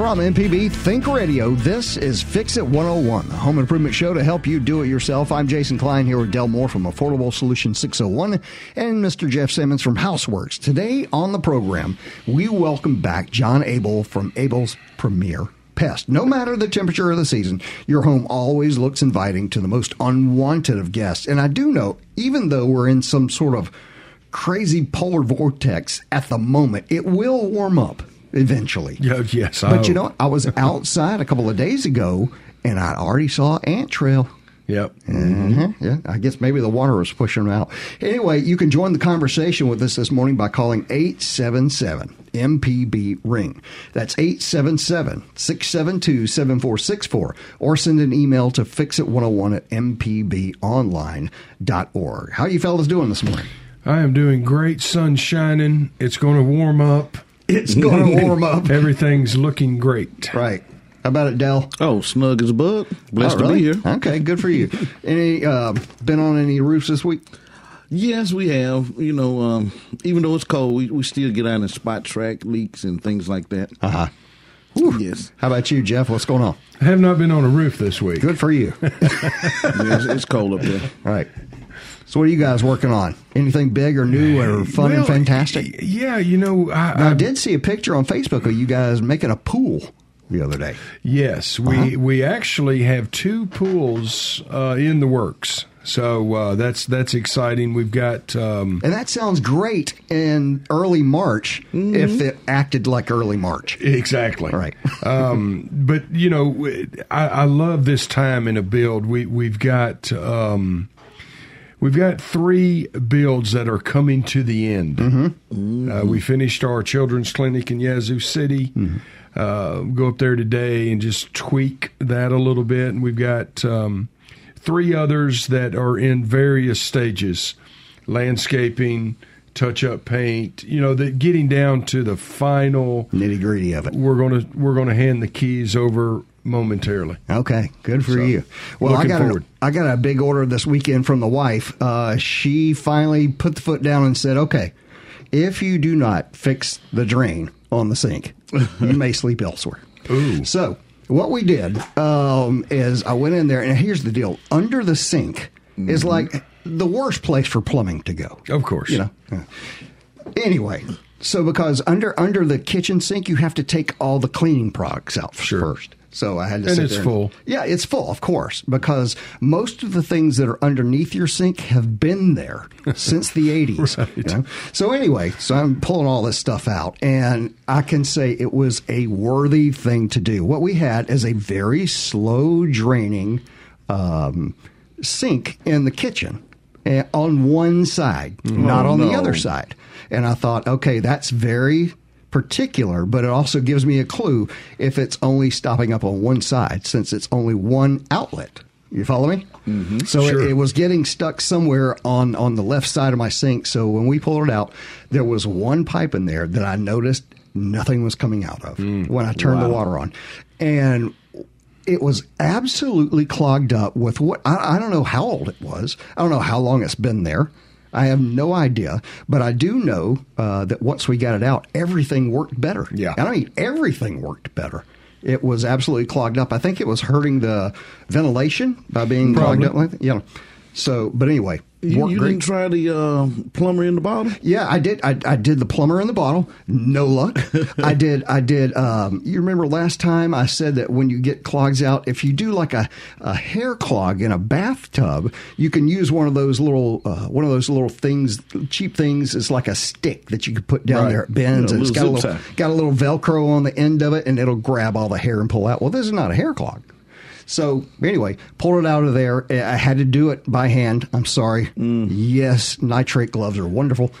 From MPB Think Radio, this is Fix It 101, the home improvement show to help you do it yourself. I'm Jason Klein here with Del Moore from Affordable Solution 601 and Mr. Jeff Simmons from Houseworks. Today on the program, we welcome back John Abel from Abel's Premier Pest. No matter the temperature of the season, your home always looks inviting to the most unwanted of guests. And I do know, even though we're in some sort of crazy polar vortex at the moment, it will warm up eventually. Yeah, yes. But you know, I was outside a couple of days ago and I already saw ant trail. Yep. Mhm, Yeah, I guess maybe the water was pushing them out. Anyway, you can join the conversation with us this morning by calling 877 MPB Ring. That's 877 672 7464. Or send an email to fixit101 at mpbonline.org. How you fellas doing this morning? I am doing great. Sun shining. It's going to warm up. It's going to warm up. Everything's looking great. Right. How about it, Del? Oh, snug as a bug. Blessed Oh, really? to be here. Okay, good for you. Any uh, been on any roofs this week? Yes, we have. You know, um, even though it's cold, we, we still get out and spot track leaks and things like that. Uh huh. Yes, How about you, Jeff? What's going on? I have not been on a roof this week. Good for you. yes, it's cold up there. All right. So, what are you guys working on? Anything big or new or fun and fantastic? Yeah, you know, I, Now, I I did see a picture on Facebook of you guys making a pool the other day. Yes, we Uh-huh. we actually have two pools uh, in the works. So uh, that's that's exciting. We've got um, And that sounds great in early March Mm-hmm. if it acted like early March. Exactly. Right. um, but you know, I, I love this time in a build. We we've got um, we've got three builds that are coming to the end. Mm-hmm. Uh, we finished our children's clinic in Yazoo City. Mm-hmm. Uh, go up there today and just tweak that a little bit, and we've got um, three others that are in various stages: landscaping, touch-up paint. You know, that getting down to the final Nitty gritty of it. we're gonna we're gonna hand the keys over momentarily. Okay, good for So, you. Well, I got a. I got a big order this weekend from the wife. Uh, she finally put the foot down and said, "Okay, if you do not fix the drain on the sink, you may sleep elsewhere." Ooh. So what we did um, is I went in there, and here's the deal: under the sink is like the worst place for plumbing to go. Of course. You know. Yeah. Anyway, so because under under the kitchen sink, you have to take all the cleaning products out Sure. first. So I had to. Say, and sit it's there full. yeah, it's full, of course, because most of the things that are underneath your sink have been there since the 80s. Right. you know? So, anyway, so I'm pulling all this stuff out, and I can say it was a worthy thing to do. What we had is a very slow draining um, sink in the kitchen eh, on one side, not on the other side. And I thought, okay, that's very particular, but it also gives me a clue if it's only stopping up on one side since it's only one outlet. You follow me? Mm-hmm. So Sure. it, it was getting stuck somewhere on, on the left side of my sink. So when we pulled it out, there was one pipe in there that I noticed nothing was coming out of when I turned the water on. And it was absolutely clogged up with what I, I don't know how old it was. I don't know how long it's been there. I have no idea, but I do know uh, that once we got it out, everything worked better. Yeah. And I mean everything worked better. It was absolutely clogged up. I think it was hurting the ventilation by being Probably. clogged up like that. Know. So, but anyway, You, you didn't try the uh, plumber in the bottle? Yeah, I did. I, I did the plumber in the bottle. No luck. I did. I did. Um, you remember last time I said that when you get clogs out, if you do like a, a hair clog in a bathtub, you can use one of those little uh, one of those little things, cheap things. It's like a stick that you could put down Right. there. It bends Yeah, and it's got a little got a little Velcro on the end of it, and it'll grab all the hair and pull out. Well, this is not a hair clog. So anyway, pulled it out of there. I had to do it by hand. I'm sorry. Mm. Yes, nitrate gloves are wonderful,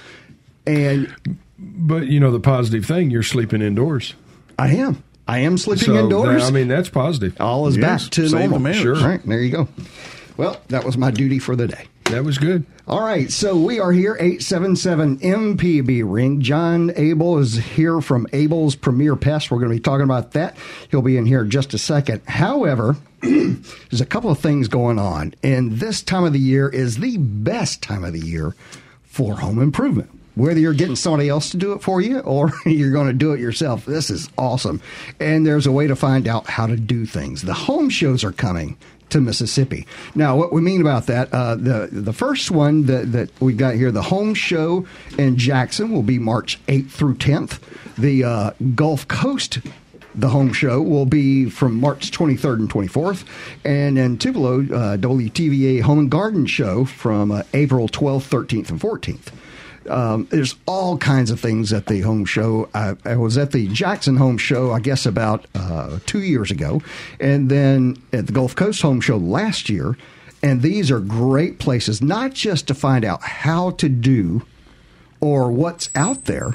and But you know the positive thing, you're sleeping indoors. I am. I am sleeping So indoors. that- I mean that's positive. all is Yes, back to normal. Sure. All right, there you go. Well, that was my duty for the day. That was good. All right, so we are here, 877 MPB Ring. John Abel is here from Abel's Premier Pest. We're going to be talking about that. He'll be in here in just a second. However, there's a couple of things going on, and this time of the year is the best time of the year for home improvement. Whether you're getting somebody else to do it for you or you're going to do it yourself, this is awesome. And there's a way to find out how to do things. The home shows are coming to Mississippi. Now, what we mean about that, uh, the the first one that, that we got here, the home show in Jackson, will be March 8th through 10th. The uh, Gulf Coast the home show will be from March 23rd and 24th, and in Tupelo, uh, WTVA Home and Garden Show from uh, April 12th, 13th, and 14th. Um, there's all kinds of things at the home show. I, I, was at the Jackson home show, I guess, about uh, two years ago, and then at the Gulf Coast home show last year. And these are great places, not just to find out how to do or what's out there,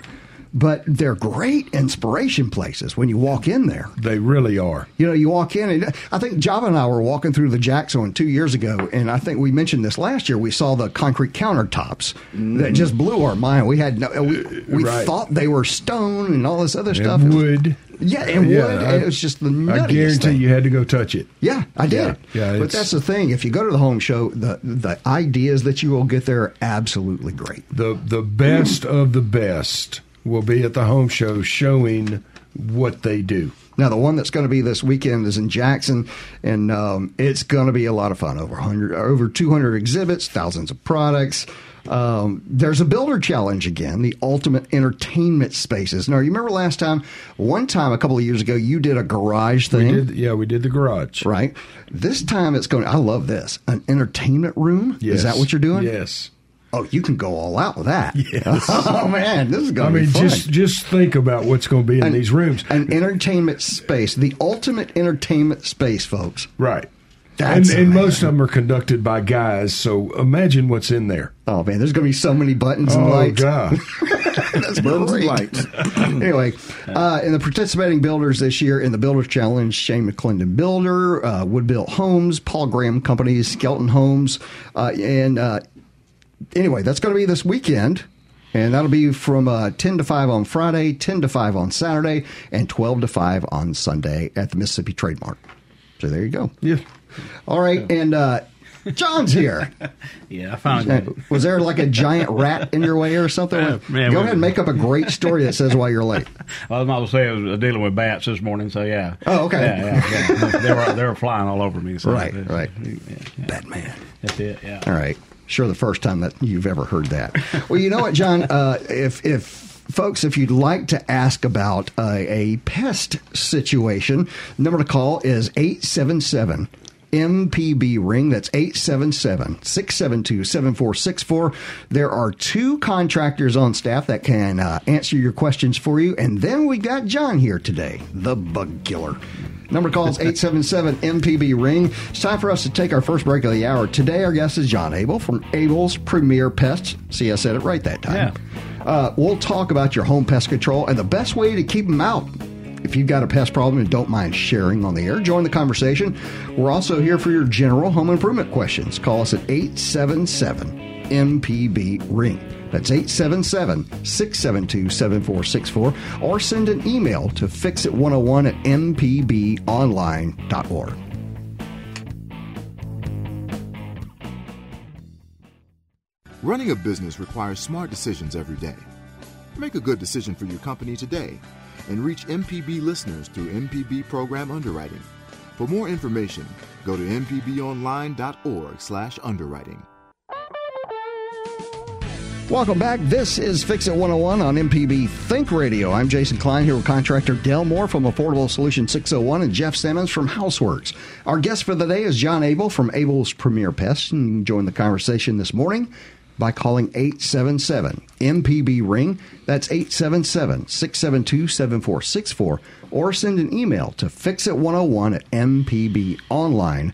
but they're great inspiration places when you walk in there. They really are. You know, you walk in, and I think Java and I were walking through the Jackson two years ago, and I think we mentioned this last year. We saw the concrete countertops mm. that just blew our mind. We had no, we, we right. thought they were stone and all this other and stuff. Wood. Yeah, it yeah, would. I, it was just the I guarantee thing. you had to go touch it. Yeah, I did. Yeah, yeah but that's the thing. If you go to the home show, the the ideas that you will get there are absolutely great. The the best mm. of the best will be at the home show showing what they do. Now, the one that's going to be this weekend is in Jackson, and um, it's going to be a lot of fun. Over 100, over 200 exhibits, thousands of products. Um, there's a builder challenge again, the ultimate entertainment spaces. Now, you remember last time, one time a couple of years ago, you did a garage thing. We did, yeah, we did the garage. Right. This time it's going. I love this. An entertainment room. Yes. Is that what you're doing? Yes. Oh, you can go all out with that. Yes. oh man, this is going to I mean, just just think about what's going to be in an, these rooms. An entertainment space, the ultimate entertainment space, folks. Right. That's and, and most of them are conducted by guys, so imagine what's in there. Oh man, there's going to be so many buttons oh, and lights. Oh god. That's buttons and lights. anyway, uh, in the participating builders this year in the Builders Challenge, Shane McClendon Builder, uh, Wood Built Homes, Paul Graham Companies, Skelton Homes, uh, and uh, anyway, that's going to be this weekend. And that'll be from uh, 10 to 5 on Friday, 10 to 5 on Saturday, and 12 to 5 on Sunday at the Mississippi Trade Mart. So there you go. Yeah. All right. And uh, John's here. yeah, I found it. Was there like a giant rat in your way or something? Uh, man, Go ahead and make up a great story that says why you're late. Well, I was about to say I was dealing with bats this morning, so yeah. Oh, okay. Yeah, yeah, yeah. they were they were flying all over me. So right, right. Yeah, Batman. That's it. Yeah. All right. Sure, the first time that you've ever heard that. well, you know what, John? Uh, if if folks, if you'd like to ask about uh, a pest situation, the number to call is eight seven seven. MPB ring. That's 877 672 7464. There are two contractors on staff that can uh, answer your questions for you. And then we got John here today, the bug killer. Number calls 877 MPB Ring. It's time for us to take our first break of the hour. Today, our guest is John Abel from Abel's Premier Pests. See, I said it right that time. Yeah. Uh, we'll talk about your home pest control and the best way to keep them out. If you've got a pest problem and don't mind sharing on the air, join the conversation. We're also here for your general home improvement questions. Call us at 877 MPB Ring. That's 877 672 7464. Or send an email to fixit101 at mpbonline.org. Running a business requires smart decisions every day. Make a good decision for your company today and reach MPB listeners through MPB program underwriting. For more information, go to mpbonline.org/underwriting. Welcome back. This is Fix It 101 on MPB Think Radio. I'm Jason Klein here with contractor Del Moore from Affordable Solution 601 and Jeff Simmons from Houseworks. Our guest for the day is John Abel from Abel's Premier Pest. And you can join the conversation this morning by calling 877 MPB Ring. That's 877 672 7464. Or send an email to fixit101 at mpbonline.org.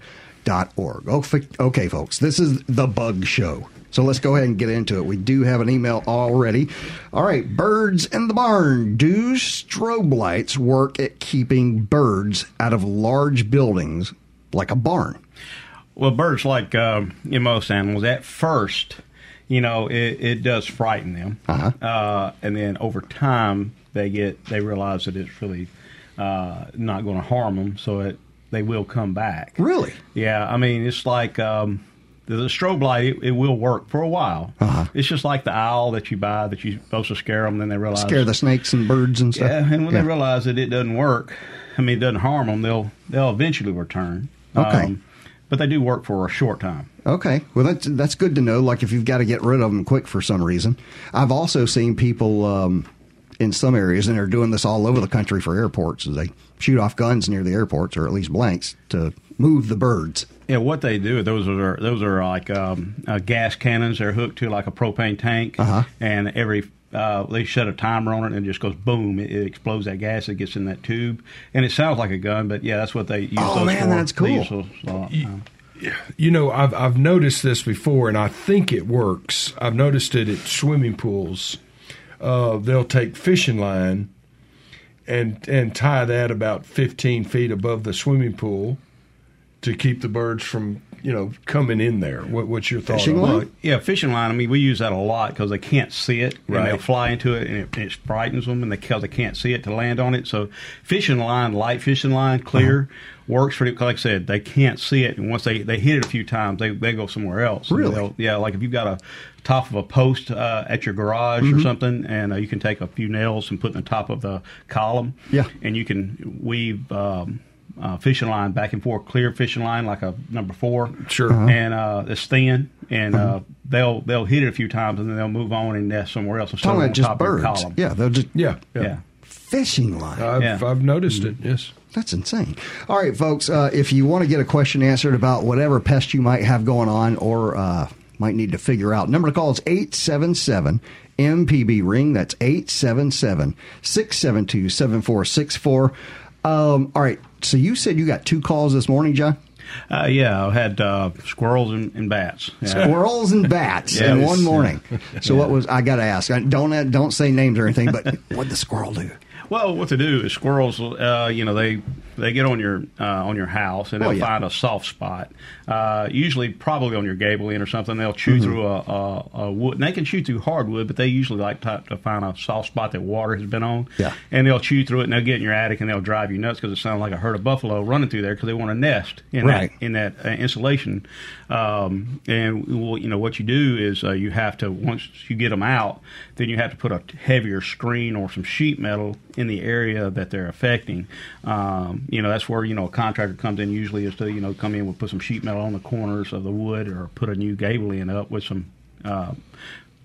Oh, okay, folks, this is the bug show. So let's go ahead and get into it. We do have an email already. All right, birds in the barn. Do strobe lights work at keeping birds out of large buildings like a barn? Well, birds like uh, in most animals, at first, you know, it, it does frighten them, Uh-huh. uh, and then over time they get they realize that it's really uh, not going to harm them, so it they will come back. Really? Yeah, I mean, it's like um, the, the strobe light. It, it will work for a while. Uh-huh. It's just like the owl that you buy that you're supposed to scare them, then they realize Scare the snakes and birds and stuff. yeah, and when Yeah. they realize that it doesn't work, I mean, it doesn't harm them, they'll they'll eventually return. Um, Okay. But they do work for a short time. Okay, well that's that's good to know. Like if you've got to get rid of them quick for some reason, I've also seen people um, in some areas, and they're doing this all over the country for airports. Is they shoot off guns near the airports, or at least blanks, to move the birds. Yeah, what they do, those are those are like um, uh, gas cannons. They're hooked to like a propane tank, Uh-huh. and every uh, they set a timer on it, and it just goes boom. It, it explodes that gas that gets in that tube, and it sounds like a gun, but yeah, that's what they use. Oh, those man, for. that's cool. use those uh, You know, I've I've noticed this before, and I think it works. I've noticed it at swimming pools. Uh, they'll take fishing line and and tie that about fifteen feet above the swimming pool to keep the birds from you know coming in there. What, what's your thought? Fishing on line? Well, yeah, fishing line. I mean, we use that a lot because they can't see it, and they'll fly into it, and it, it frightens them, and they because they can't see it to land on it. So, fishing line, light fishing line, clear, Uh-huh. works for. Like I said, they can't see it, and once they, they hit it a few times, they they go somewhere else. Really? Yeah, like if you've got a top of a post uh, at your garage Mm-hmm. or something, and uh, you can take a few nails and put in the top of the column. Yeah. and you can weave. Um, uh, fishing line back and forth, clear fishing line like a number four, Sure. Uh-huh. and uh, it's thin, and uh, they'll they'll hit it a few times, and then they'll move on and nest somewhere else. instead Talking about just top of your birds. Yeah, they'll just Yeah, yeah. fishing line. I've, Yeah. I've noticed it. Yes. That's insane. All right, folks. Uh, if you want to get a question answered about whatever pest you might have going on or uh, might need to figure out, number to call is 877 MPB Ring. That's 877 672 7464. Um, All right. So you said you got two calls this morning, John? Uh, yeah, I had uh, squirrels and, and bats. Yeah. Squirrels and bats Yeah, in one morning. So what was I got to ask? Don't don't say names or anything, but what did the squirrel do? Well, what to do is squirrels. Uh, you know, they they get on your uh, on your house and Oh, they'll yeah. find a soft spot. Uh, usually, probably on your gable end or something. They'll chew Mm-hmm. through a, a, a wood. And they can chew through hardwood, but they usually like to, to find a soft spot that water has been on. Yeah. And they'll chew through it and they'll get in your attic and they'll drive you nuts because it sounds like a herd of buffalo running through there because they want to nest in Right. that in that uh, insulation. Um, and well, you know what you do is uh, you have to once you get them out, then you have to put a heavier screen or some sheet metal in the area that they're affecting. Um, you know that's where you know a contractor comes in usually is to you know come in with put some sheet metal on the corners of the wood or put a new gable end up with some. Uh,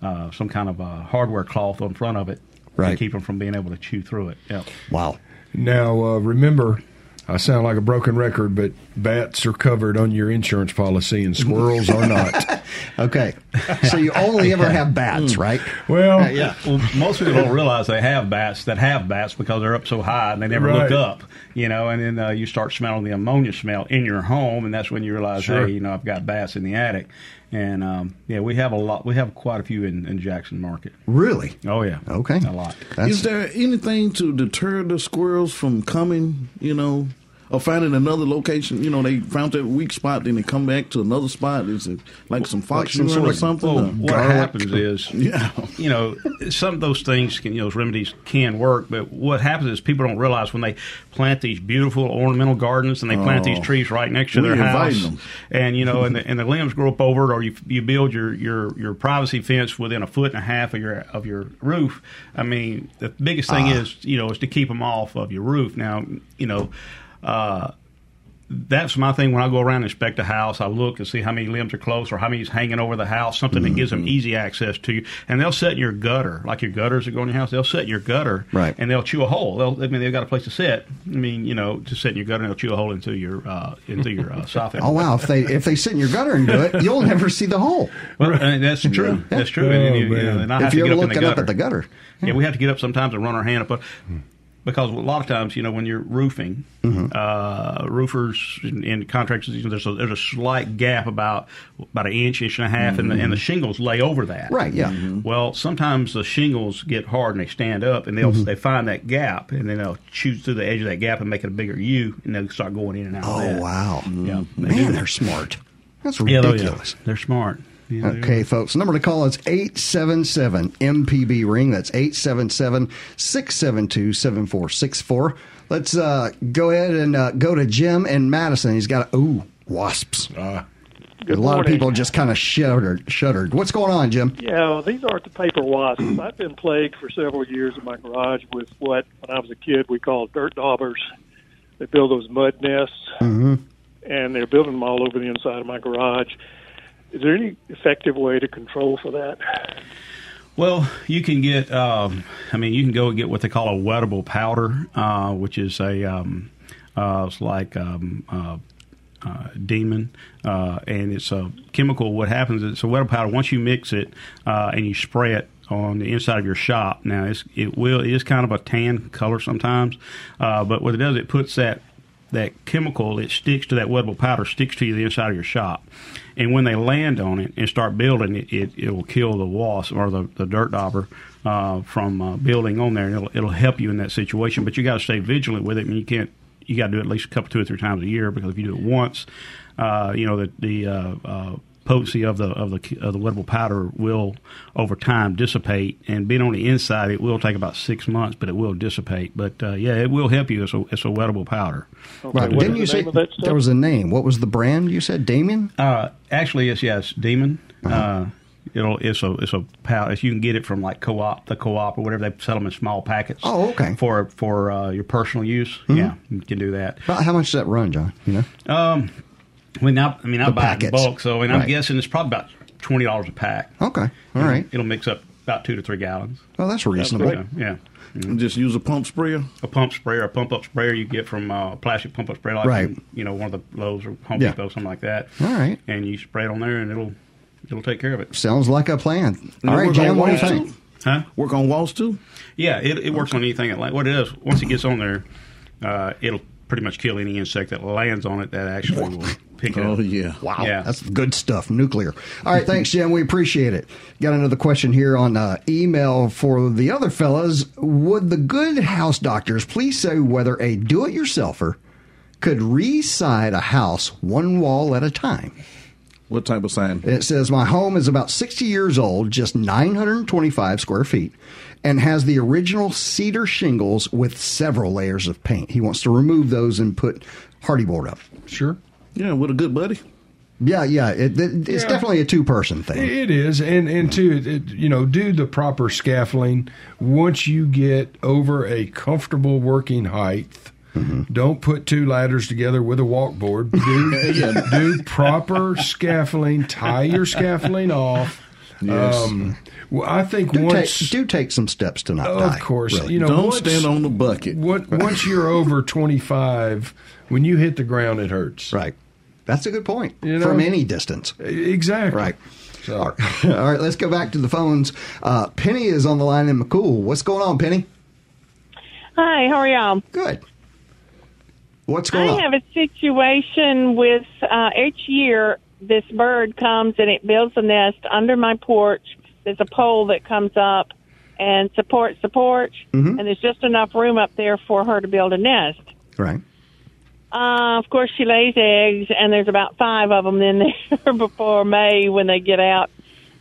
uh, some kind of uh, hardware cloth on front of it Right. to keep them from being able to chew through it. Yep. Wow. Now uh, remember, I sound like a broken record, but bats are covered on your insurance policy, and squirrels are not. Okay. So you only ever have bats, right? Well, yeah. Well, most people don't realize they have bats that have bats because they're up so high and they never Right. look up, you know. And then uh, you start smelling the ammonia smell in your home, and that's when you realize, Sure. hey, you know, I've got bats in the attic. And um, yeah, we have a lot. We have quite a few in, in Jackson Market. Really? Oh yeah, Okay. a lot. That's, Is there anything to deter the squirrels from coming, you know, or finding another location? You know, they found that weak spot, then they come back to another spot. Is it like some fox some sort or something? Well, or- what garlic. happens is, Yeah. you know, some of those things can, you know, those remedies can work, but what happens is people don't realize when they plant these beautiful ornamental gardens and they plant these Oh. trees right next to their house, them. and you know, and the, and the limbs grow up over it, or you you build your, your your privacy fence within a foot and a half of your of your roof. I mean, the biggest thing ah. is, you know, is to keep them off of your roof. Now, you know. Uh, that's my thing when I go around and inspect a house. I look and see how many limbs are close or how many's hanging over the house, something that gives Mm-hmm. them easy access to you. And they'll set in your gutter, like your gutters that go in your house. They'll set in your gutter, Right. And they'll chew a hole. They'll, I mean, they've got a place to sit. I mean, you know, to sit in your gutter, and they'll chew a hole into your uh, into your uh, soffit. oh wow! If they if they sit in your gutter and do it, you'll never see the hole. Well, and that's true. That's true. and, Oh, you, you know, and I have If to you get ever up in look the it up at the gutter, Yeah, we have to get up sometimes and run our hand up. But because a lot of times, you know, when you're roofing, Mm-hmm. uh, roofers and, and contractors, you know, there's a, there's a slight gap about about an inch, inch and a half, and, the, and the shingles lay over that. Mm-hmm. Right, yeah. Well, sometimes the shingles get hard and they stand up, and they'll Mm-hmm. they find that gap, and then they'll shoot through the edge of that gap and make it a bigger U, and they'll start going in and out. of oh that. wow! Yeah, they man, do. they're smart. That's Yeah, oh, ridiculous. yeah. They're smart. Yeah, they Okay, folks. Number to call is 877 MPB ring. That's 877 672 7464. Let's uh, go ahead and uh, go to Jim in Madison. He's got, a, ooh, wasps. Ah. a lot of people just kind of shuddered. shuddered. What's going on, Jim? Yeah, well, these aren't the paper wasps. I've been plagued for several years in my garage with what, when I was a kid, we called dirt daubers. They build those mud nests, and they're building them all over the inside of my garage. Is there any effective way to control for that? Well, you can get. Um, I mean, you can go and get what they call a wettable powder, uh, which is a. Um, uh, it's like um, uh, uh, demon, uh, and it's a chemical. What happens is it's a wettable powder. Once you mix it uh, and you spray it on the inside of your shop, now it will it is kind of a tan color sometimes, uh, but what it does it puts that that chemical it sticks to that wettable powder sticks to the inside of your shop and when they land on it and start building it it, it will kill the wasp or the, the dirt dauber uh, from uh, building on there. And it'll, it'll help you in that situation. But you got to stay vigilant with it. I mean, you can't you got to do it at least a couple two or three times a year because if you do it once uh, you know the, the uh, uh, potency of the of the of the wettable powder will over time dissipate and being on the inside it will take about six months but it will dissipate but uh, yeah it will help you as a, as a wettable powder Okay, Right. what Didn't you the say name of that stuff? there was a name? What was the brand you said? Damien? Uh, actually, it's yes, Demon. Uh-huh. uh it'll it's a it's a pow If you can get it from like co-op, the co-op or whatever, they sell them in small packets. Oh, okay. Mm-hmm. For for uh, your personal use, yeah, you can do that. About how much does that run, John? You know? Um, I mean, I, I mean, I The buy it in bulk, so I mean, I'm guessing it's probably about twenty dollars a pack. Okay. All right. It'll mix up about two to three gallons. Well, that's reasonable. So, yeah. Just use a pump sprayer. A pump sprayer, a pump up sprayer you get from uh, a plastic pump up sprayer, like Right. from, you know one of the Lowe's or Home Yeah. Depot, something like that. All right. And you spray it on there, and it'll it'll take care of it. Sounds like a plan. All right, All work on Jim, what do you walls, think? too? Huh? Work on walls too. Yeah, it, it works on anything. That, like what it is, once it gets on there, uh, it'll pretty much kill any insect that lands on it that actually will pick it Oh up. yeah. Wow, Yeah. that's good stuff. Nuclear. All right, thanks, Jim. We appreciate it. Got another question here on uh, email for the other fellas. Would the good house doctors please say whether a do-it-yourselfer could re-side a house one wall at a time? What type of sign? It says my home is about 60 years old, just 925 square feet, and has the original cedar shingles with several layers of paint. He wants to remove those and put Hardie board up. Sure. Yeah, with a good buddy. Yeah, yeah, it, it- it's Yeah. definitely a two-person thing. It is, and and two, it, it, you know, do the proper scaffolding. Once you get over a comfortable working height, don't put two ladders together with a walkboard. Do, do proper scaffolding. Tie your scaffolding off. Yes. Um, well, I think do, once, take, do take some steps to not of die. course, really. you know, Don't once, stand on the bucket. What, once you're over twenty five, when you hit the ground, it hurts. right. That's a good point You know? from any distance. Exactly. Right. So, All right. All right, let's go back to the phones. Uh, Penny is on the line in McCool. What's going on, Penny? Hi, how are y'all? Good. What's going I on? have a situation with uh, each year this bird comes and it builds a nest under my porch. There's a pole that comes up and supports the porch, Mm-hmm. and there's just enough room up there for her to build a nest. right. Uh, of course, she lays eggs, and there's about five of them in there before May when they get out,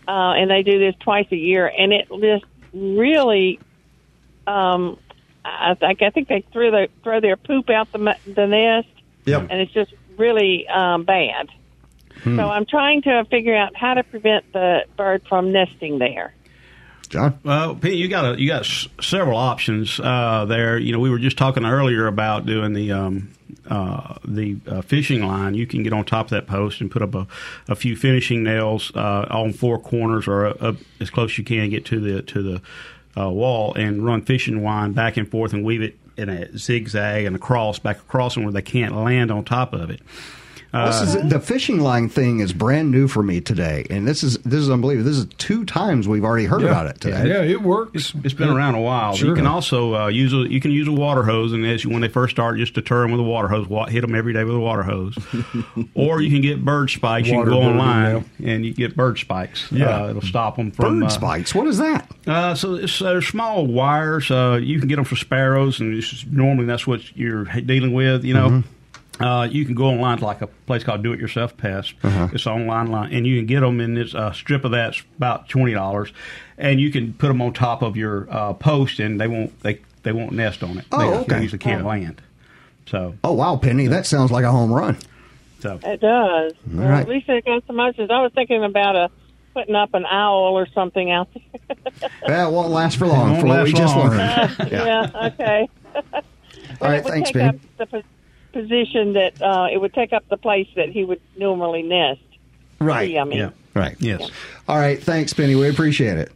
uh, and they do this twice a year, and it just really, um, I think I think they throw their throw their poop out the the nest, Yep. and it's just really um, bad. So I'm trying to figure out how to prevent the bird from nesting there. John? Well, Pete, you got a, you got s- several options uh, there. You know, we were just talking earlier about doing the um, uh, the uh, fishing line. You can get on top of that post and put up a, a few finishing nails uh, on four corners or uh as close as you can get to the to the uh, wall and run fishing line back and forth and weave it in a zigzag and across back across and where they can't land on top of it. This is the fishing line thing is brand new for me today, and this is this is unbelievable. This is two times we've already heard about it today. Yeah, it works. It's been around a while. Sure. You can also uh, use a you can use a water hose, and as you, when they first start, just deter them with a water hose. Hit them every day with a water hose, or you can get bird spikes. you can go online and you get bird spikes. Yeah. uh, it'll stop them from Bird uh, spikes. What is that? Uh, so it's uh, small wires. Uh, you can get them for sparrows, and it's just, normally that's what you're dealing with. You know. Uh, you can go online to like a place called Do It Yourself Pest. Uh-huh. It's online, line, and you can get them. And it's a strip of that's about twenty dollars, and you can put them on top of your uh, post, and they won't they they won't nest on it. Oh, they, okay. They usually can't land. So Oh wow, Penny, that sounds like a home run. so It does. Well, right. At least it goes so much as I was thinking about a putting up an owl or something out there. That won't last for long. Won't For what we last just long. learned. yeah. Okay. All Well, right, it would thanks, take Ben. the po- position that uh, it would take up the place that he would normally nest. Right. I mean, yeah, Right. yes. All right. Thanks, Penny. We appreciate it.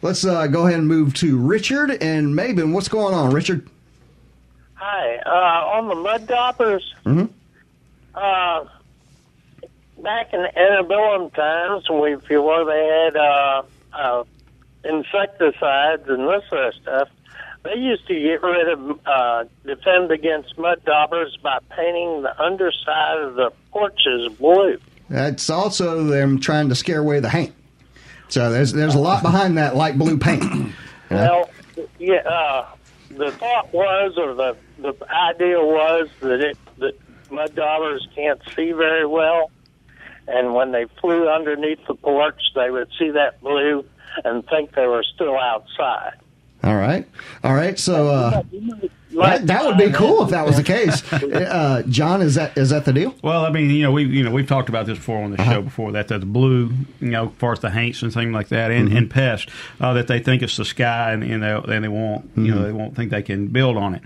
Let's uh, go ahead and move to Richard and Maben. What's going on, Richard? Hi. Uh, on the mud daubers, Mhm. uh, back in the antebellum times, we, if you were, they had uh, uh, insecticides and this sort of stuff. They used to get rid of, uh, defend against mud daubers by painting the underside of the porches blue. That's also them trying to scare away the haint. So there's there's a lot behind that light blue paint. Well, yeah, uh, the thought was, or the the idea was that it that mud daubers can't see very well, and when they flew underneath the porch, they would see that blue and think they were still outside. All right. All right. So uh, that, that would be cool if that was the case. Uh, John, is that is that the deal? Well, I mean, you know, we you know we've talked about this before on the Uh-huh. show before that that the blue, you know, as far as the haints and things like that, and, Mm-hmm. and pest, uh, that they think it's the sky, and, and they and they won't, you Mm-hmm. know, they won't think they can build on it.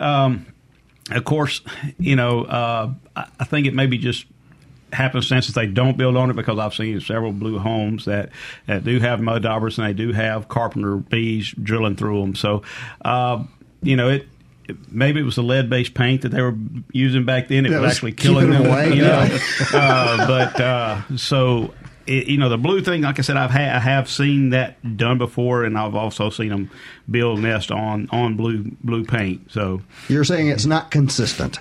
Um, of course, you know, uh, I, I think it maybe just happenstance that they don't build on it because I've seen several blue homes that, that do have mud daubers and they do have carpenter bees drilling through them. So, uh, you know, it. Maybe it was the lead-based paint that they were using back then. It was, was actually killing them them away, You know? uh, but uh, so it, you know the blue thing. Like I said, I've ha- I have seen that done before, and I've also seen them build nest on on blue blue paint. So You're saying it's not consistent.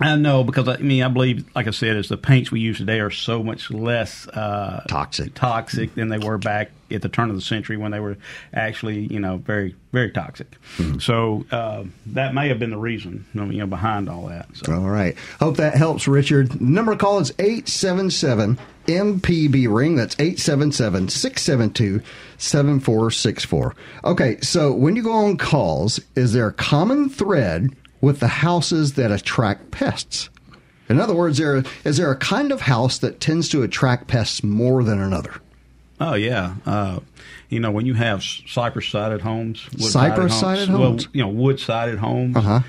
I know because I mean I believe, like I said, is the paints we use today are so much less uh, Toxic. toxic than they were back at the turn of the century when they were actually you know very very toxic. So uh, that may have been the reason you know behind all that. So. All right. Hope that helps, Richard. Number to call is 877 MPB ring. That's 877 672 7464. Okay, so when you go on calls, is there a common thread with the houses that attract pests? In other words, there is there a kind of house that tends to attract pests more than another? Oh yeah, uh, you know when you have cypress-sided homes, Cypress-sided homes? well, you know wood-sided homes, Uh-huh.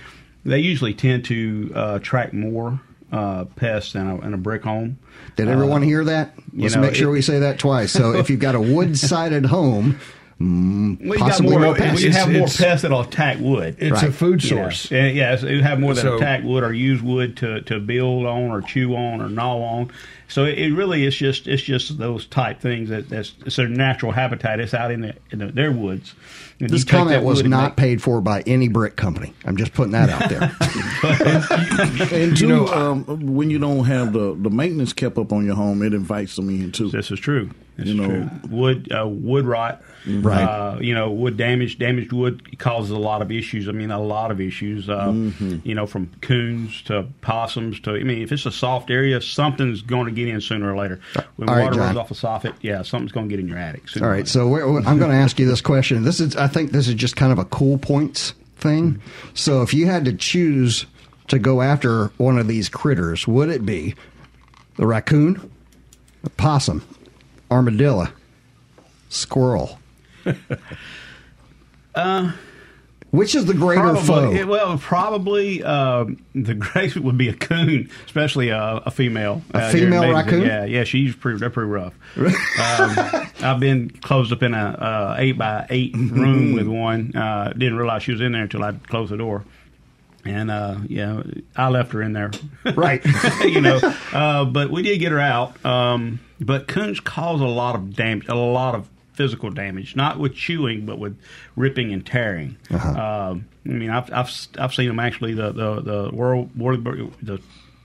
they usually tend to uh, attract more uh, pests than a, than a brick home. Did everyone hear that? you Let's know, make sure it- we say that twice. So if you've got a wood-sided home, mm, Well, you possibly got more, more pests. You have more It's- pests that'll attack wood. It's Right. a food source. Yeah, yeah, so you have more that So- attack wood or use wood to, to build on or chew on or gnaw on. So it, it really is just it's just those type things that that's it's their natural habitat. It's out in, the, in the, their woods. And This comment was not make- paid for by any brick company. I'm just putting that out there. And two, know, um, when you don't have the, the maintenance kept up on your home, it invites them in too. This is true. This You is know- true. Wood, uh, wood rot, Right. Uh, you know, wood damage, damaged wood causes a lot of issues. I mean, a lot of issues. Uh, Mm-hmm. You know, from coons to possums to. I mean, if it's a soft area, something's going to get in sooner or later. When All right, water John. runs off a soffit, yeah, something's going to get in your attic. All right, so I'm going to ask you this question. This is, I think, this is just kind of a cool points thing. Mm-hmm. So, if you had to choose to go after one of these critters, would it be the raccoon, the possum, armadillo, squirrel? Uh, Which is the greater foe? Probably, it- well, probably um, the greatest would be a coon, especially a, a female. A uh, female raccoon? Yeah, yeah, she's pretty. They're pretty rough. um, I've been closed up in a uh, eight by eight room with one. Uh, didn't realize she was in there until I closed the door. And uh, yeah, I left her in there. Right. you know, uh, but we did get her out. Um, but coons cause a lot of damage, a lot of physical damage, not with chewing, but with ripping and tearing. Um, I mean, I've, I've I've seen them actually the the the world, whirlybird- the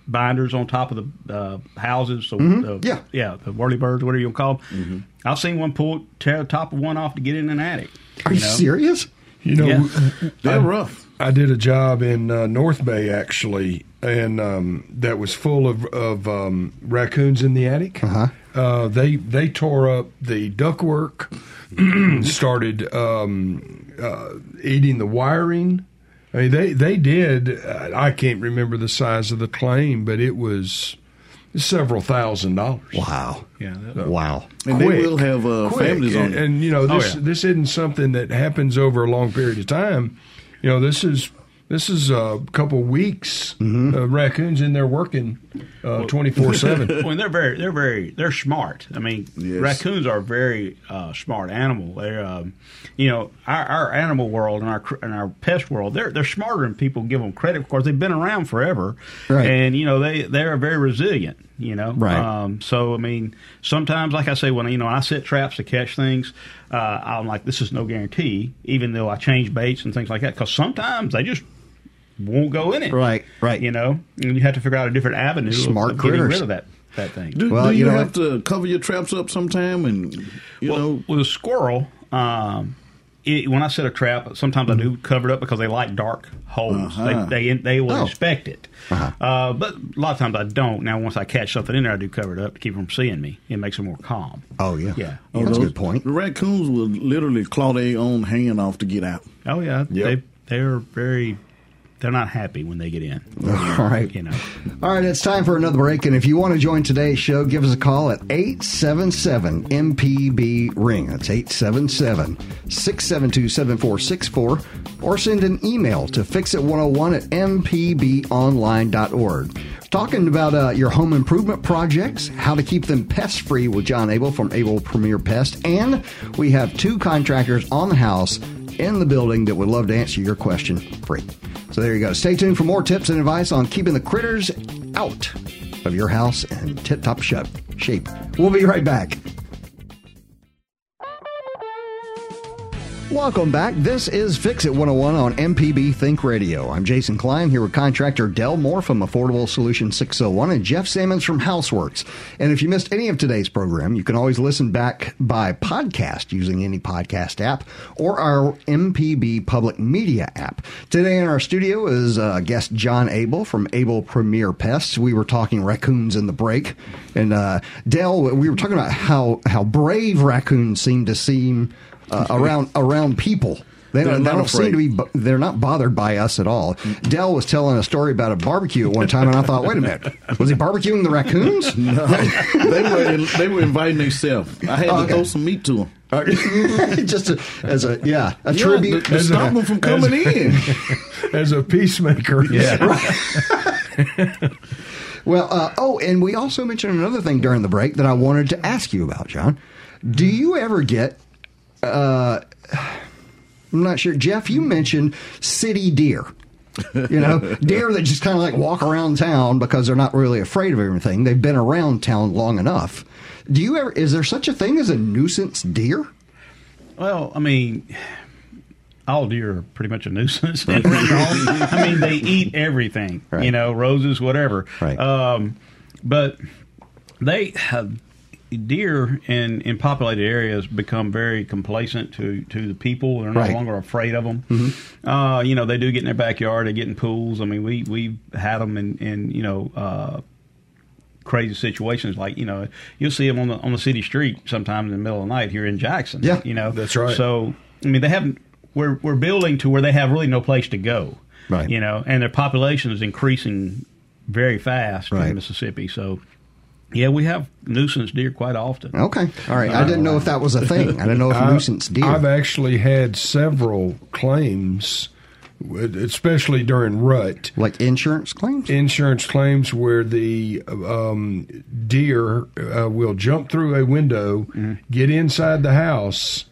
binders on top of the uh, houses. So the, Yeah. yeah, the whirlybirds, whatever you call them. I've seen one pull tear the top of one off to get in an attic. Are you know? serious? You know, Yeah. They're rough. I did a job in uh, North Bay actually and um, that was full of of um, raccoons in the attic. Uh-huh. Uh, they they tore up the ductwork, started um, uh, eating the wiring. I mean, they they did. Uh, I can't remember the size of the claim, but it was several thousand dollars. Wow. Yeah, that- Wow. And Quick. they will have uh, families on and, and you know this yeah. this isn't something that happens over a long period of time. You know, this is this is a couple weeks. Mm-hmm. Uh, raccoons in there working twenty four seven. Well, and they're very, they're very, they're smart. I mean, Yes. raccoons are a very uh, smart animal. They're, um, you know, our, our animal world and our and our pest world. They're they're smarter than people give them credit. Of course, they've been around forever, Right. and you know they they are very resilient. You know, Right. Um, so I mean, sometimes, like I say, when you know I set traps to catch things, uh, I'm like, this is no guarantee. Even though I change baits and things like that, because sometimes they just won't go in it. Right, right. You know, and you have to figure out a different avenue Smart of, getting rid of that that thing. Do, Well, do you you, know have to cover your traps up sometime? And you well, know, with a squirrel, um, it, when I set a trap, sometimes I do cover it up because they like dark holes. Uh-huh. They, they they will Oh. inspect it, uh, but a lot of times I don't. Now, once I catch something in there, I do cover it up to keep them from seeing me. It makes them more calm. Oh yeah. Yeah. Oh, that's a good point. The raccoons will literally claw their own hand off to get out. Oh yeah, Yep. they they're very. They're not happy when they get in. All right. You know. All right, it's time for another break. And if you want to join today's show, give us a call at 877 MPB Ring. That's 877 672 7464. Or send an email to fixit101 at mpbonline.org. Talking about uh, your home improvement projects, how to keep them pest free with John Abel from Abel Premier Pest. And we have two contractors on the house in the building that would love to answer your question free. So there you go. Stay tuned for more tips and advice on keeping the critters out of your house and tip top shape. We'll be right back. Welcome back. This is Fix It 101 on MPB Think Radio. I'm Jason Klein here with contractor Del Moore from Affordable Solution 601 and Jeff Sammons from Houseworks. And if you missed any of today's program, you can always listen back by podcast using any podcast app or our MPB Public Media app. Today in our studio is uh, guest John Abel from Abel Premier Pests. We were talking raccoons in the break. And uh, Del, we were talking about how, how brave raccoons seem to seem uh, around around people. They They're don't, they don't seem to be. They're not bothered by us at all. Del was telling a story about a barbecue at one time, and I thought, wait a minute, was he barbecuing the raccoons? No, they were they were inviting themselves. I had to Okay. throw some meat to them. Just to, as a yeah, a Yeah, tribute. to, to stop them from coming in. as a peacemaker. Yeah. Well, uh, oh, and we also mentioned another thing during the break that I wanted to ask you about, John. Do you ever get? Uh, I'm not sure, Jeff. You mentioned city deer. You know, deer that just kind of like walk around town because they're not really afraid of everything. They've been around town long enough. Do you ever? Is there such a thing as a nuisance deer? Well, I mean, all deer are pretty much a nuisance. I mean, they eat everything, Right. you know, roses, whatever. Right. Um, but they have deer in, in populated areas become very complacent to, to the people. They're no Right. longer afraid of them. Uh, you know, they do get in their backyard. They get in pools. I mean, we we've had them in, in you know. Uh, crazy situations like you know you'll see them on the on the city street sometimes in the middle of the night here in Jackson Yeah. you know That's right. so I mean they haven't we're we're building to where they have really no place to go Right. you know and their population is increasing very fast Right. in Mississippi so yeah we have nuisance deer quite often Okay, all right. I didn't know if that was a thing. I didn't know if I- nuisance deer. I've actually had several claims, especially during rut. like insurance claims. insurance claims where the um, deer uh, will jump through a window, get inside the house,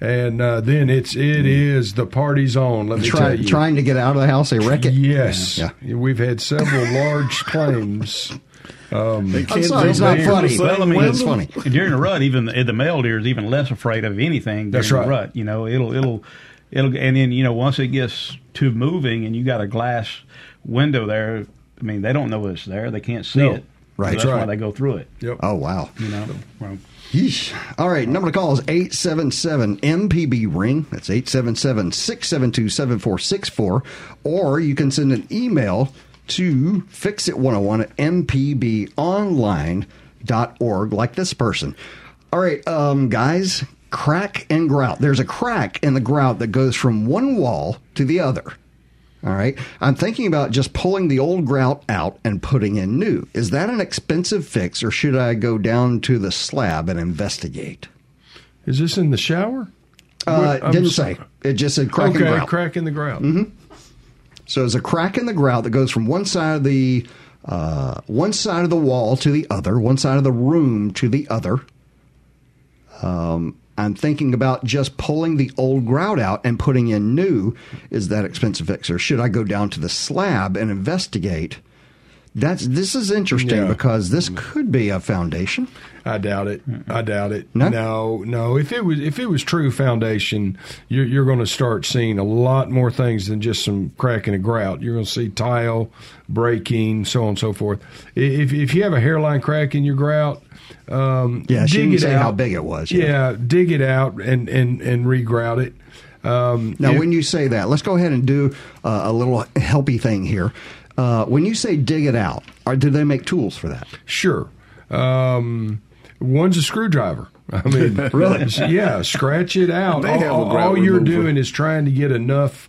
and uh, then it's it is the party's on. Let me Try, tell you, trying to get out of the house, they wreck it. yes, Yeah. we've had several large claims. Um, they can't sorry, it's not funny. the Well, I mean, It's funny. during the rut, even the, the male deer is even less afraid of anything. During That's the rut, you know, it'll it'll it'll, and then you know once it gets to moving, and you got a glass window there. I mean, they don't know it's there. They can't see No. it. Right. So that's That's why they go through it. Yep. Oh wow. You know. Well, Yeesh. All right, number to call is 877 MPB ring. That's 877 672 7464. Or you can send an email to Fix It 101 at mpbonline.org, like this person. All right, um, guys, crack and grout. There's a crack in the grout that goes from one wall to the other. All right. I'm thinking about just pulling the old grout out and putting in new. Is that an expensive fix or should I go down to the slab and investigate? Is this in the shower? Uh, didn't say. It just said crack okay, and grout. crack in the grout. So there's a crack in the grout that goes from one side of the uh, one side of the wall to the other, one side of the room to the other. Um, I'm thinking about just pulling the old grout out and putting in new. Is that expensive fix, or should I go down to the slab and investigate? That's this is interesting Yeah. because this could be a foundation. I doubt it. I doubt it. No? no, no. If it was if it was true foundation, you're, you're going to start seeing a lot more things than just some crack in a grout. You're going to see tile breaking, so on and so forth. If if you have a hairline crack in your grout, um, Yeah, dig it say out. how big it was, Yeah. yeah. dig it out and and and regrout it. Um, Now, if- when you say that, let's go ahead and do uh, a little helpy thing here. Uh, when you say dig it out, or do they make tools for that? Sure. Um, one's a screwdriver. I mean, Really? Yeah, scratch it out. They all have a all- you're doing is trying to get enough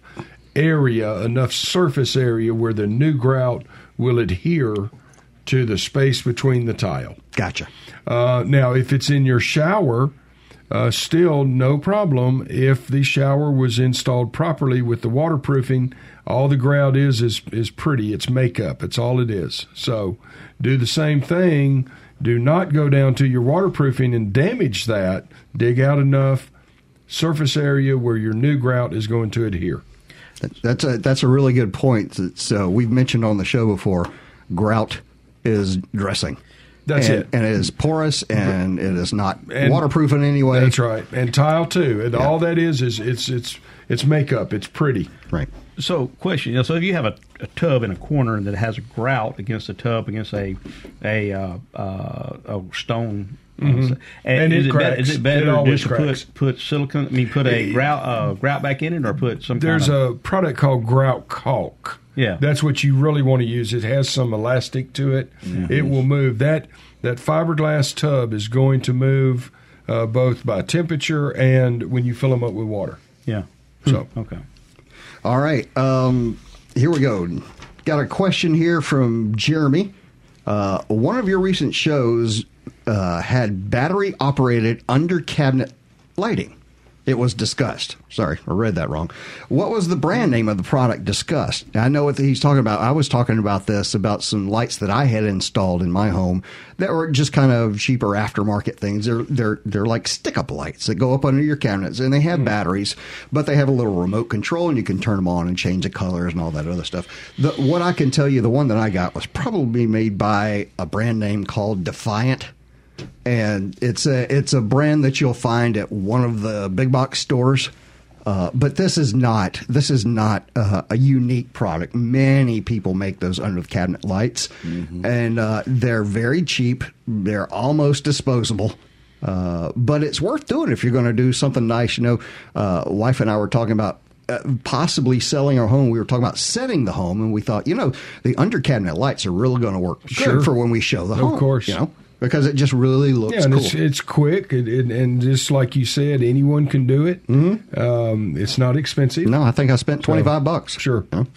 area, enough surface area where the new grout will adhere to the space between the tile. Gotcha. Uh, now, if it's in your shower, uh, still no problem. If the shower was installed properly with the waterproofing, all the grout is is is pretty. It's makeup. It's all it is. So, do the same thing. Do not go down to your waterproofing and damage that. Dig out enough surface area where your new grout is going to adhere. That's a that's a really good point. So we've mentioned on the show before, grout is dressing. That's and, it. and it is porous and it is not And- waterproof in any way. That's right. And tile too. And Yeah. all that is is it's it's it's makeup. It's pretty. Right. So, question. You know, so if you have a, a tub in a corner that has a grout against a tub against a a uh, uh, a stone, uh, Mhm. And is it better, is it better It just cracks. put put silicone? I mean, put a grout uh, grout back in it, or put some. There's kind of, a product called grout caulk. Yeah. that's what you really want to use. It has some elastic to it. It will move that that fiberglass tub is going to move uh, both by temperature and when you fill them up with water. yeah. So Okay. All right. Um, here we go. Got a question here from Jeremy. Uh, one of your recent shows uh, had battery operated under cabinet lighting. It was discussed. Sorry, I read that wrong. What was the brand name of the product discussed? I know what he's talking about. I was talking about this about some lights that I had installed in my home that were just kind of cheaper aftermarket things. They're they're they're like stick up lights that go up under your cabinets and they have hmm. batteries, but they have a little remote control and you can turn them on and change the colors and all that other stuff. The, what I can tell you, the one that I got was probably made by a brand name called Defiant and it's a it's a brand that you'll find at one of the big box stores. Uh, but this is not this is not uh, a unique product. Many people make those under the cabinet lights, and uh, they're very cheap. They're almost disposable. Uh, but it's worth doing if you're going to do something nice. You know, uh, wife and I were talking about uh, possibly selling our home. We were talking about setting the home, and we thought, you know, the under cabinet lights are really going to work good Sure. for when we show the Of home. course. you know, because it just really looks cool. yeah, and cool. it's it's quick it, it, and just like you said, anyone can do it. Mm-hmm. Um, it's not expensive. no, I think I spent twenty five bucks. Sure. You know?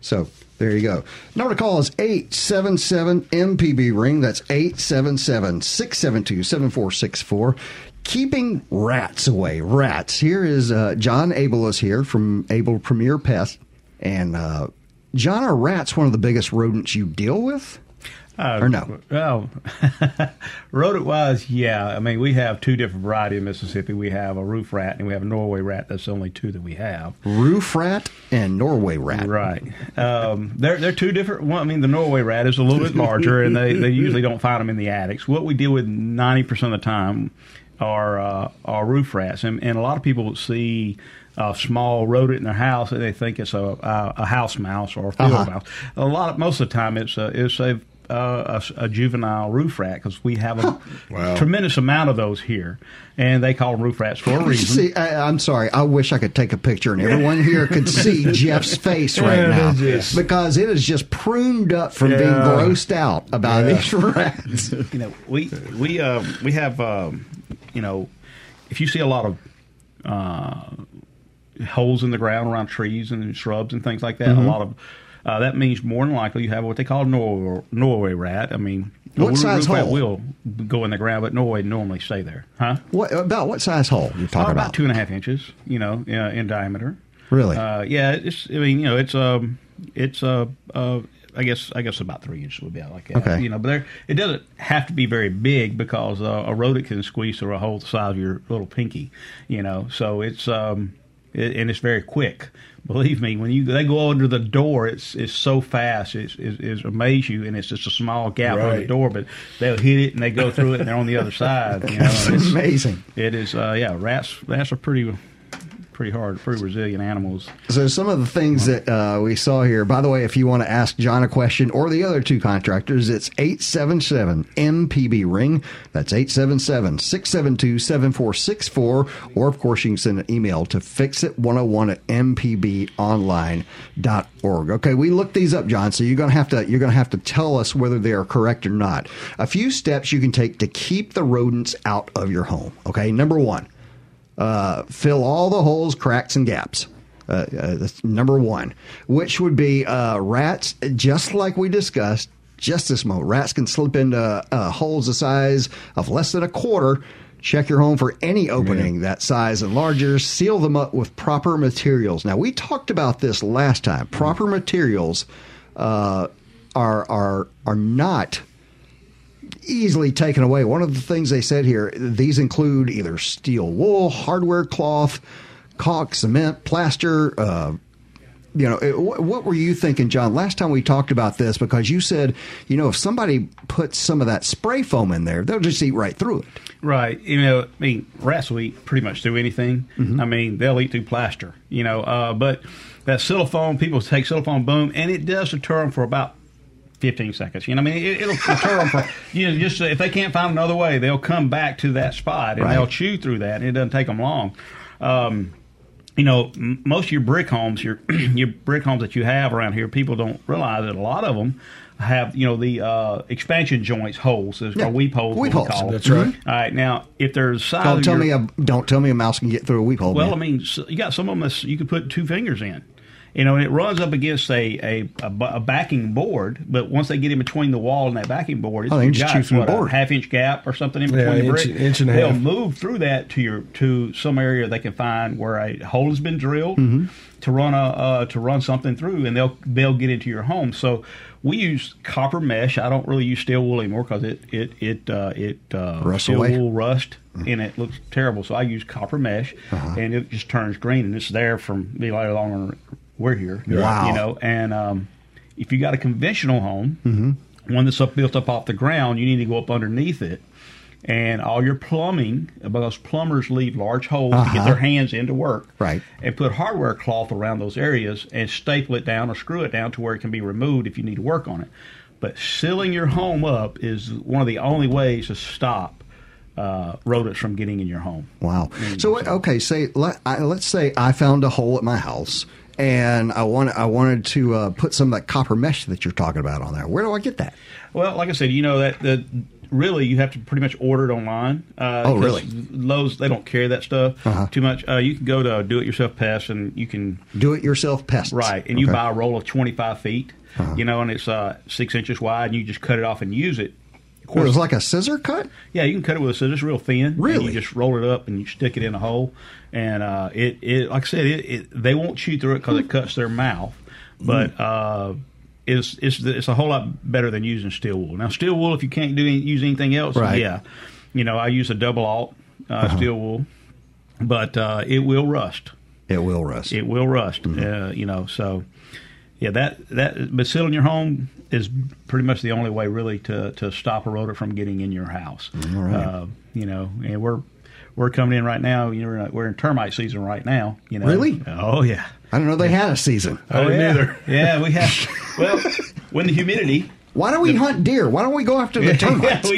So there you go. Number to call is 877 MPB ring. That's 877 672 7464. Keeping rats away. Rats. Here is uh, John Abel is here from Abel Premier Pest. And uh, John, are rats one of the biggest rodents you deal with? Uh, Or no? Well, rodent wise, yeah. I mean, we have two different varieties in Mississippi. We have a roof rat and we have a Norway rat. That's the only two that we have. Roof rat and Norway rat. Right. Um, they're they're two different. One, I mean, the Norway rat is a little bit larger, and they, they usually don't find them in the attics. What we deal with ninety percent of the time are uh, are roof rats, and, and a lot of people see. A small rodent in their house, and they think it's a a, a house mouse or a field Uh-huh. mouse. A lot, of, most of the time, it's a it's a uh, a, a juvenile roof rat because we have a Wow. tremendous amount of those here, and they call them roof rats for a reason. See, I, I'm sorry. I wish I could take a picture and everyone here could see Jeff's face right Yeah, now is. because it is just pruned up from being grossed out about Yeah. these rats. you know, we we uh, we have um, you know, if you see a lot of uh, holes in the ground around trees and shrubs and things like that, Mm-hmm. a lot of uh, that means more than likely you have what they call a Norway, rat. I mean, What size hole? will go in the ground, but Norway normally stay there, huh? What about what size hole you're Oh, talking about about? two and a half inches, you know, uh, in diameter. Really? Uh, yeah, it's. I mean, you know, it's um, it's uh, uh, I guess I guess about three inches would be out like that. Okay. You know, but there, it doesn't have to be very big because uh, a rodent can squeeze through a hole the size of your little pinky. You know, so it's um, it, and it's very quick. Believe me, when you they go under the door, it's it's so fast, it's it's, it's amaze you, and it's just a small gap on the door, but they'll hit it and they go through it, and they're on the other side. You know, it's- amazing. it is, uh, yeah. Rats, rats are pretty, pretty hard, pretty resilient animals. So some of the things that uh, we saw here. By the way, if you want to ask John a question or the other two contractors, it's eight seven seven MPB ring. That's 877-672-7464. Or of course, you can send an email to fixit101 at mpbonline.org. Okay, we looked these up, John. So you're gonna have to you're gonna have to tell us whether they are correct or not. A few steps you can take to keep the rodents out of your home. Okay, number one uh, fill all the holes, cracks, and gaps. Uh, uh, that's number one, which would be uh, rats, just like we discussed just this moment. Rats can slip into uh, holes the size of less than a quarter. Check your home for any opening that size and larger. Seal them up with proper materials. Now, we talked about this last time. Proper materials uh, are, are, are not easily taken away. One of the things they said here, these include either steel wool, hardware cloth, caulk, cement, plaster. Uh, you know, it- what were you thinking, John? Last time we talked about this because you said, you know, if somebody puts some of that spray foam in there, they'll just eat right through it. Right. You know, I mean, rats will eat pretty much through anything. I mean, they'll eat through plaster, you know, uh, but that silicone, people take silicone boom, and it does deter them for about 15 seconds. You know, I mean, it, it'll deter them from, you know, just if they can't find another way, they'll come back to that spot and Right. they'll chew through that, and it doesn't take them long. Um, you know, m- most of your brick homes, your your brick homes that you have around here, people don't realize that a lot of them have, you know, the uh, expansion joints holes, is Yeah. or weep holes. Weep what we holes. call them. That's right. All right, now if there's size, Don't of tell your- me a don't tell me a mouse can get through a weep hole. well, man. I mean, so you got some of them that's, you could put two fingers in. You know, and it runs up against a, a, a, a backing board, but once they get in between the wall and that backing board, it's Oh, they got, what, the board. a half inch gap or something in Yeah, between the inch- brick. inch and a They'll half. move through that to your to some area they can find where a hole has been drilled Mm-hmm. to run a uh, to run something through, and they'll they'll get into your home. So we use copper mesh. I don't really use steel wool anymore because it it it uh, it uh, steel away. Mm-hmm. wool rust and it looks terrible. So I use copper mesh, Uh-huh. and it just turns green, and it's there from the later longer we're here. Wow. you know, and um, if you got a conventional home, Mm-hmm. one that's up built up off the ground, you need to go up underneath it. And all your plumbing, because plumbers leave large holes to Uh-huh. get their hands into work, Right. And put hardware cloth around those areas and staple it down or screw it down to where it can be removed if you need to work on it. But sealing your home up is one of the only ways to stop uh, rodents from getting in your home. Wow. So okay, say let I, let's say I found a hole at my house and I want I wanted to uh, put some of that copper mesh that you're talking about on there. Where do I get that? Well, like I said, you know that the really you have to pretty much order it online. Uh, Oh, really? Lowe's they don't carry that stuff Uh-huh. too much. Uh, you can go to Do It Yourself Pest and you can Do it yourself pests. right and you Okay. Uh-huh. buy a roll of twenty five feet. You know, and it's uh, six inches wide, and you just cut it off and use it. Of Well, it's like a scissor cut. Yeah, you can cut it with a scissors, real thin. Really? you just roll it up and you stick it in a hole, and uh, it, it like I said, it, it they won't chew through it because it cuts their mouth, but Mm. uh, it's it's it's a whole lot better than using steel wool. Now, steel wool, if you can't do any, use anything else, Right. Uh-huh. yeah, you know, I use a double alt uh, steel wool, but uh, it will rust. It will rust. It will rust. Mm-hmm. Uh, you know, so yeah, that that but sealing your home is pretty much the only way really to to stop a rodent from getting in your house. All right. Uh, you know, and we're we're coming in right now. You know, we're in, we're in termite season right now. You know, Really? Oh yeah. I don't know they had a season. I didn't yeah. either. Yeah, we have. Well, when the humidity Why don't we hunt deer? Why don't we go after the termites? we,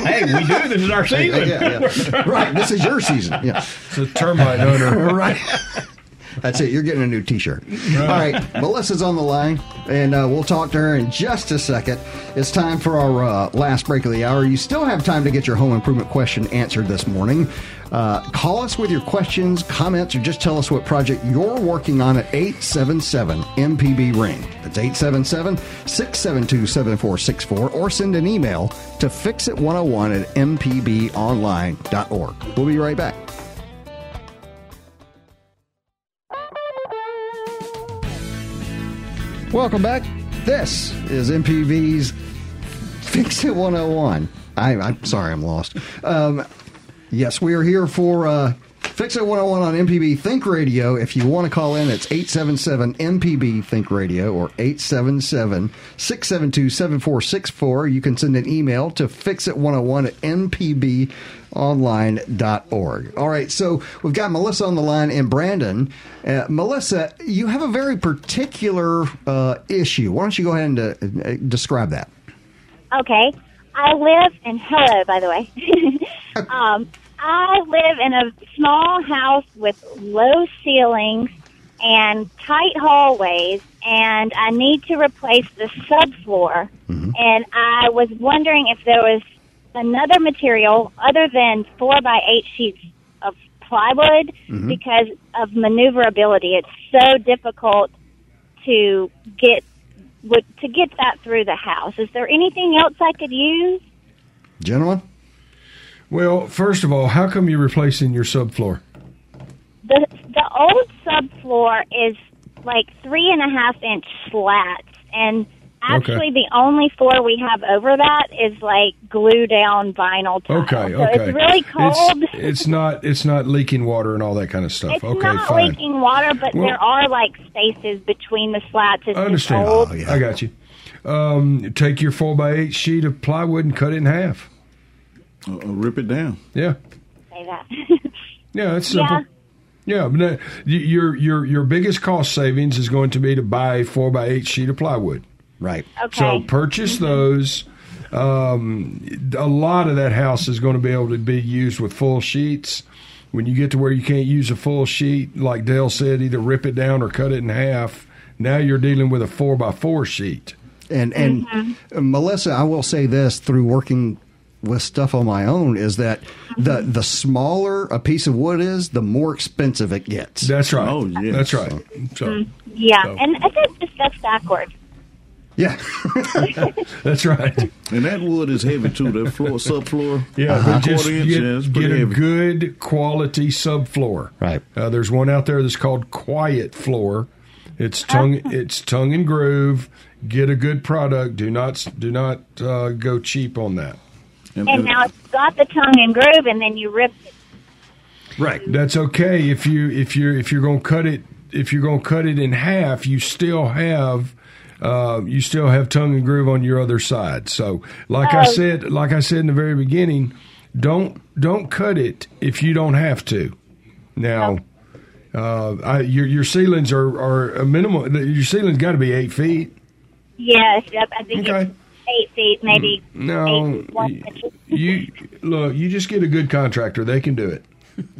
hey, we do. This is our season. Yeah, yeah. right, this is your season. Yeah. It's a termite owner. right. That's it. You're getting a new T-shirt. All right, Melissa's on the line, and uh, we'll talk to her in just a second. It's time for our uh, last break of the hour. You still have time to get your home improvement question answered this morning. Uh, call us with your questions, comments, or just tell us what project you're working on at 877 MPB Ring. That's 877 672 7464, or send an email to fixit101 at mpbonline.org. We'll be right back. Welcome back. This is MPB's Fix It 101. I, I'm sorry, I'm lost. Um, yes, we are here for uh, Fix It 101 on MPB Think Radio. If you want to call in, it's 877 MPB Think Radio or 877 672 7464. You can send an email to fixit101 at mpbonline.org. All right, so we've got Melissa on the line and Brandon. Uh, Melissa, you have a very particular uh, issue. Why don't you go ahead and uh, uh, describe that? Okay. I live in hello, by the way. um, I live in a small house with low ceilings and tight hallways, and I need to replace the subfloor. And I was wondering if there was another material other than four by eight sheets of plywood mm-hmm. because of maneuverability. It's so difficult to get to get that through the house. Is there anything else I could use? Gentlemen? Well, first of all, how come you're replacing your subfloor? The the old subfloor is like three and a half inch slats, and actually the only floor we have over that is like glue down vinyl tile. Okay, so okay. it's really cold. It's, it's not. It's not leaking water and all that kind of stuff. It's okay, not fine. leaking water, but Well- there are like spaces between the slats. It's I just understand. old. I got you. Um, take your four by eight sheet of plywood and cut it in half. Uh, uh, rip it down. Yeah, Say that. yeah, it's simple. Yeah, but uh, your your your biggest cost savings is going to be to buy a four by eight sheet of plywood. Right. okay. So purchase those. Um, a lot of that house is going to be able to be used with full sheets. When you get to where you can't use a full sheet, like Del said, either rip it down or cut it in half. Now you're dealing with a four by four sheet. And and uh, Melissa, I will say this through working with stuff on my own is that the the smaller a piece of wood is, the more expensive it gets. That's right. Oh, yeah. That's right. So yeah, So- and I think just that's backwards. Yeah. that's right. And that wood is heavy too. That floor, subfloor. Yeah, uh, but just quarter inch. get, yeah, it's get a heavy. good quality subfloor. Right. Uh, there's one out there that's called Quiet Floor. It's tongue. It's tongue and groove. Get a good product. Do not do not uh, go cheap on that. And- And and- now it's got the tongue and groove, and then you rip it. right. That's okay if you if you're if you're gonna cut it if you're gonna cut it in half. You still have. Uh, you still have tongue and groove on your other side. So, like I Oh. said, like I said in the very beginning, don't don't cut it if you don't have to. Now, uh, I, your your ceilings are are a minimum. Your ceiling's got to be eight feet. Yes, yep, I think Okay. it's eight feet, maybe No, eight feet, you look. You just get a good contractor; they can do it.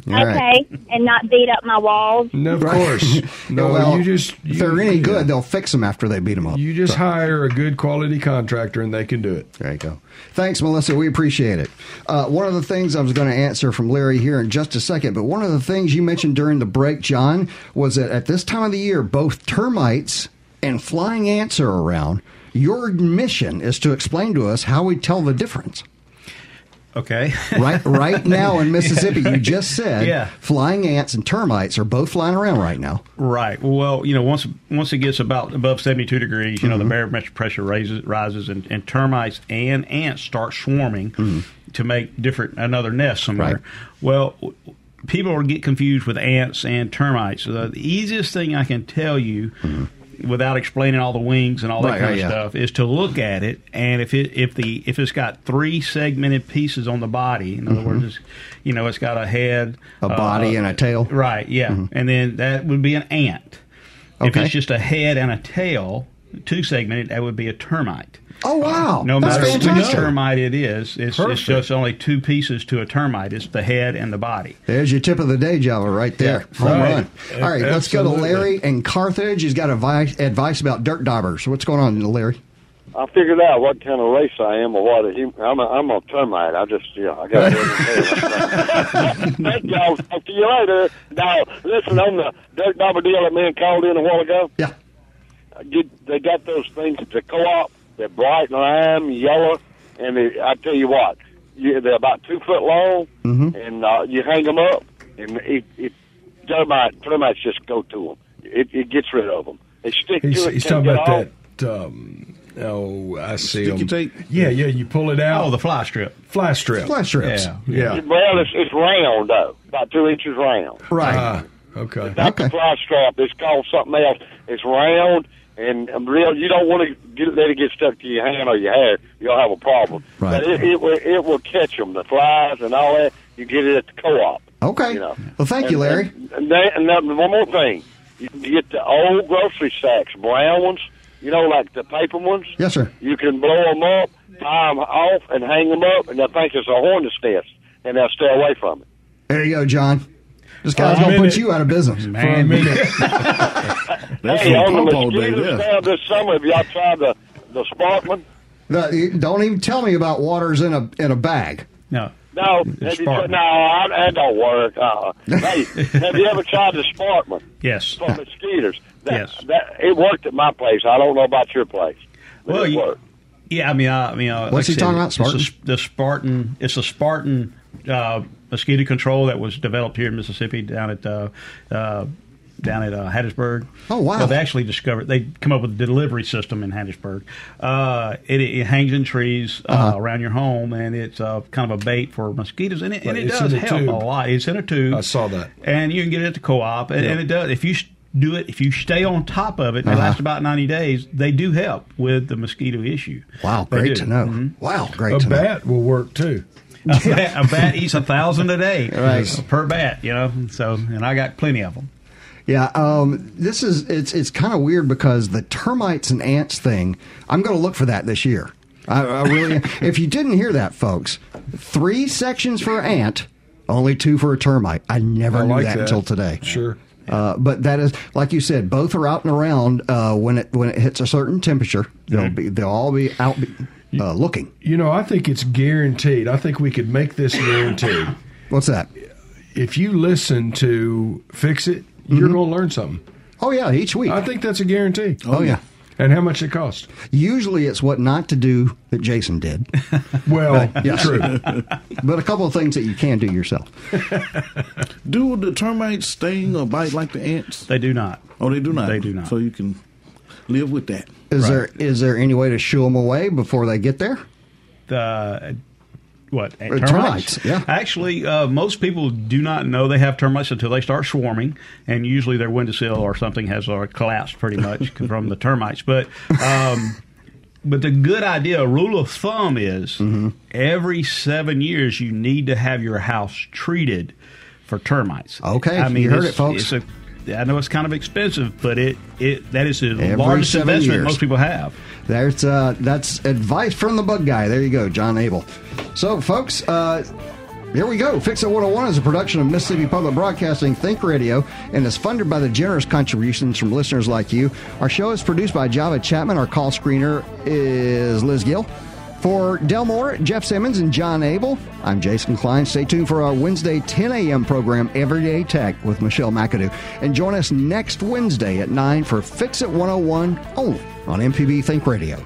All right. Okay, and not beat up my walls. No, of course. No, well, you just if they're any yeah. good, they'll fix them after they beat them up. You just So, hire a good quality contractor, and they can do it. there you go. Thanks, Melissa. We appreciate it. Uh, one of the things I was going to answer from Larry here in just a second, but one of the things you mentioned during the break, John, was that at this time of the year, both termites and flying ants are around. Your mission is to explain to us how we tell the difference. Okay. Right, right now in Mississippi, you just said Yeah. flying ants and termites are both flying around right now. Right. Well, you know, once once it gets about above seventy two degrees, you know, Mm-hmm. the barometric pressure raises rises, and, and termites and ants start swarming to make different another nest somewhere. Mm-hmm. Right. Well, people get confused with ants and termites. So the easiest thing I can tell you. Without explaining all the wings and all that Mm-hmm. Right, kind of yeah. stuff, is to look at it, and if it if the if it's got three segmented pieces on the body, in other words, it's, you know, it's got a head, Mm-hmm. A body and a tail. Right, yeah. And then that would be an ant. If it's just a head and a tail, two segmented, that would be a termite. Oh wow, No that's matter which termite it is, it's, it's just only two pieces to a termite. It's the head and the body. There's your tip of the day, Java, right there. Yeah, Home right. run. All right, let's go to Larry in Carthage. He's got advice, advice about dirt daubers. What's going on, Larry? I figured out what kind of race I am or what. He, I'm a, I'm a termite. I just, yeah, I got it. Thank y'all. Talk to you later. Now, listen on the dirt dauber deal that man called in a while ago. Yeah. Get, they got those things at the co-op. They're bright lime, yellow, and they, I tell you what, you, they're about two foot long, Mm-hmm. and uh, you hang them up, and it, it termite, termites just go to them. It, it gets rid of them. They stick He's, to it. he's talking about off. that. Um, oh, I see Sticky him. tape? Yeah, yeah. You pull it out. Oh, the fly strip. fly strip. Flash strips. Yeah. Yeah. Well, it's, it's round though, about two inches round. Right. Ah, okay. Not Okay. the fly strap. It's called something else. It's round and um, real. You don't want to get, let it get stuck to your hand or your hair. You'll have a problem. Right. But it, it will it will catch them. The flies and all that. You get it at the co-op. okay. You know. Well, thank you, Larry. And, and, they, and one more thing, you can get the old grocery sacks, brown ones. You know, like the paper ones. yes, sir. You can blow them up, tie them off, and hang them up, and they'll think it's a hornet's nest, and they'll stay away from it. There you go, John. This guy's going to put you out of business. For a minute. That's hey, on from the Pawpaw Day mosquitoes there. down this summer, have y'all tried the the Sparkman? The- don't even tell me about waters in a in a bag. No. No, have you, Sparkman. no, I, that don't work. Uh, hey, have you ever tried the Sparkman Yes. for mosquitoes? That, Yes. that it worked at my place. I don't know about your place. Well, it you- worked. Yeah, I mean, I, I mean, uh, What's like I he talking said, about, it's a- Spartan? the Spartan. It's a Spartan uh, mosquito control that was developed here in Mississippi, down at uh, uh, down at uh, Hattiesburg. Oh, wow. Well, they actually discovered they come up with a delivery system in Hattiesburg. Uh, it, it hangs in trees uh, Uh-huh. around your home, and it's uh, kind of a bait for mosquitoes, and it, and it does a help tube. a lot. It's in a tube. I saw that. and you can get it at the co-op, and, Yeah. and it does. If you s- do it, if you stay on top of it, and Uh-huh. it lasts about ninety days. They do help with the mosquito issue. Wow, They great do. to know. Mhm. Wow, great A to know. bat will work too. a, bat, a bat eats a thousand a day, Right. Per bat, you know. So, and I got plenty of them. Yeah, um, this is it's it's kind of weird because the termites and ants thing. I'm going to look for that this year. I, I really. if you didn't hear that, folks, three sections for ant, only two for a termite. I never I knew like that, that. until today. Sure. Uh, but that is, like you said, both are out and around uh, when it when it hits a certain temperature. They'll be they'll all be out uh, looking. You know, I think it's guaranteed. I think we could make this guaranteed. What's that? if you listen to Fix It, you're going to learn something. Oh yeah, each week. I think that's a guarantee. oh yeah. And how much it costs? Usually it's what not to do that Jason did, Well, yes. true. but a couple of things that you can do yourself. Do the termites sting or bite like the ants? They do not. Oh, they do not. They do not. So you can live with that. Is Right. there is there any way to shoo them away before they get there? The what Or termites, yeah. Actually, uh, most people do not know they have termites until they start swarming, and usually their windowsill or something has uh, collapsed pretty much from the termites. But um, but the good idea, a rule of thumb is Mm-hmm. every seven years you need to have your house treated for termites. Okay, I mean you heard it's- it, folks. It's a, I know it's kind of expensive, but it, it that is the Every largest investment years. most people have. There's uh, that's advice from the bug guy. There you go, John Abel. So, folks, uh, here we go. Fix It 101 is a production of Mississippi Public Broadcasting Think Radio and is funded by the generous contributions from listeners like you. Our show is produced by Java Chapman. Our call screener is Liz Gill. For Delmore, Jeff Simmons, and John Abel, I'm Jason Klein. Stay tuned for our Wednesday 10 a.m. program, Everyday Tech, with Michelle McAdoo. And join us next Wednesday at 9 for Fix It 101 only on MPB Think Radio.